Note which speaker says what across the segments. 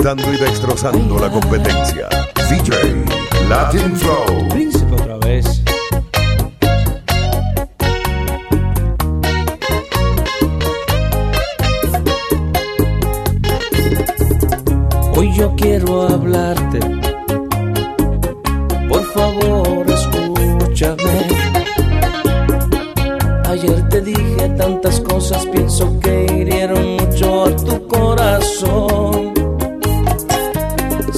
Speaker 1: reventando y destrozando la competencia. DJ Latin Flow.
Speaker 2: Príncipe otra vez. Hoy yo quiero hablarte. Por favor, escúchame. Ayer te dije tantas cosas, pienso que hirieron mucho a tu corazón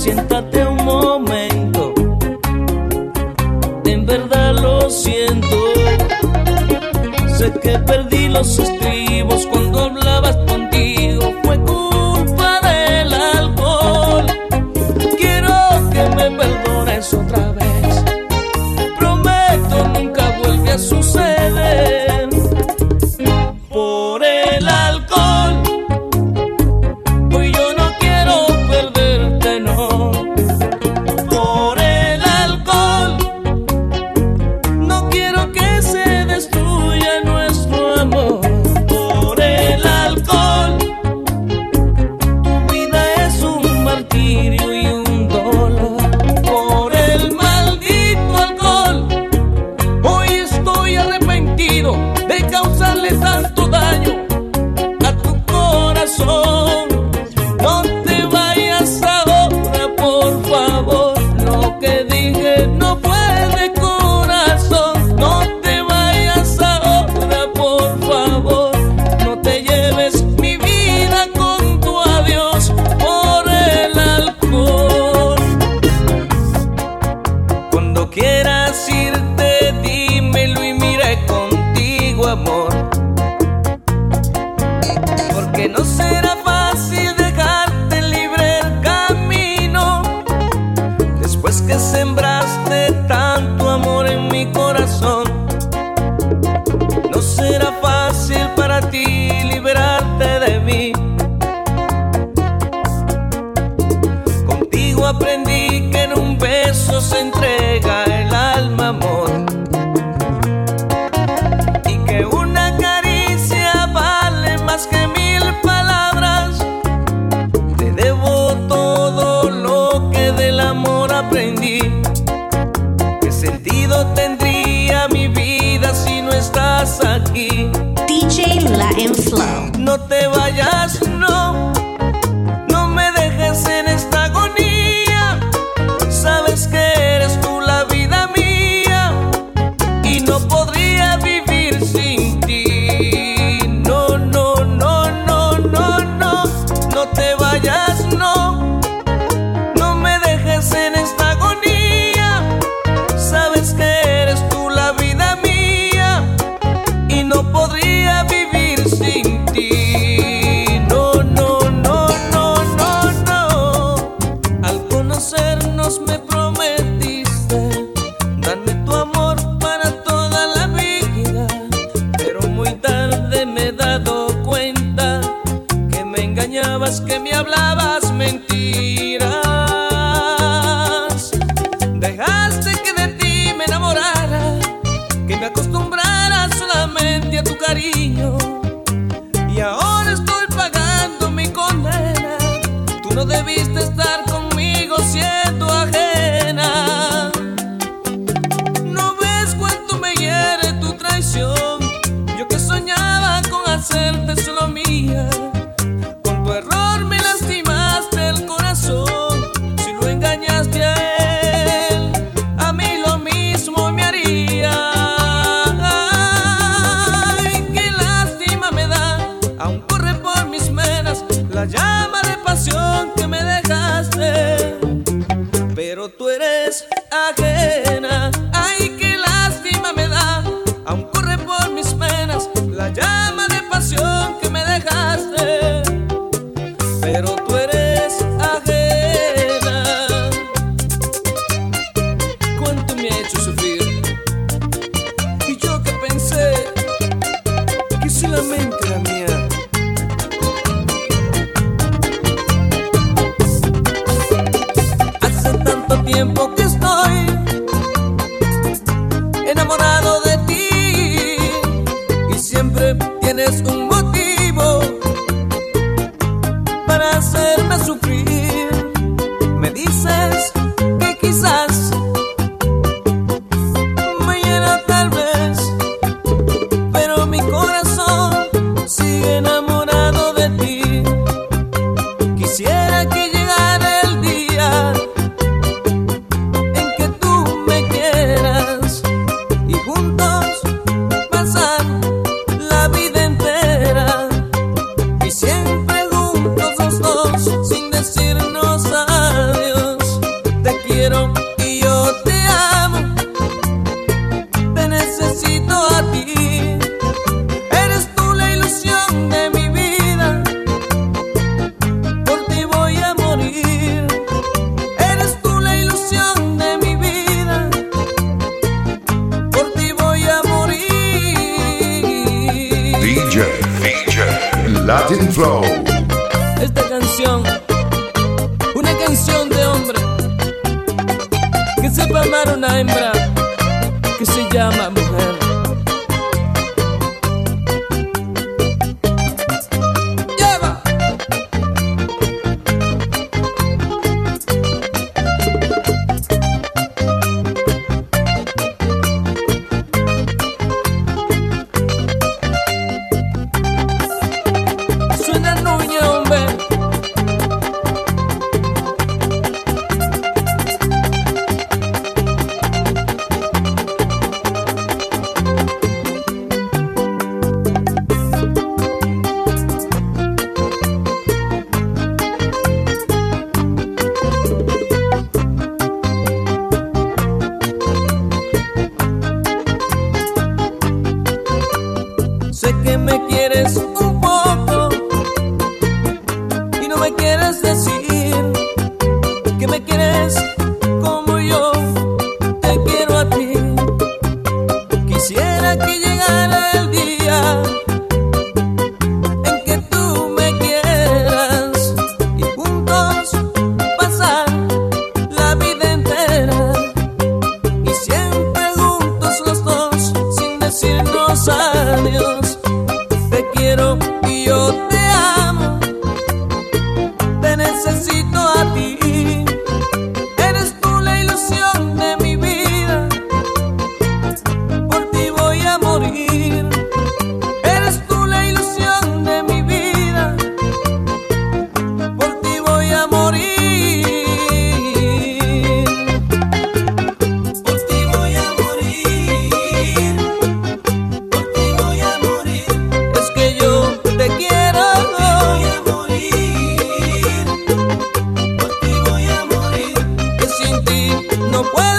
Speaker 2: siéntate un momento. En verdad lo siento, sé que perdí los estribos. No te vayas engañabas, que me hablabas mentiras. Dejaste que de ti me enamorara, que me acostumbrara solamente a tu cariño. Y ahora estoy pagando mi condena. Tú no debiste estar ajena. Ay, qué lástima me da, aún corre por mis venas la llama de pasión que me dejaste. Pero tú eres ajena. ¿Cuánto me he hecho sufrir? tienes un motivo para hacerme sufrir.
Speaker 1: Latin Flow.
Speaker 2: Esta canción, una canción de hombre que sepa amar a una hembra que se llama mujer. me quieres decir. a ti. no.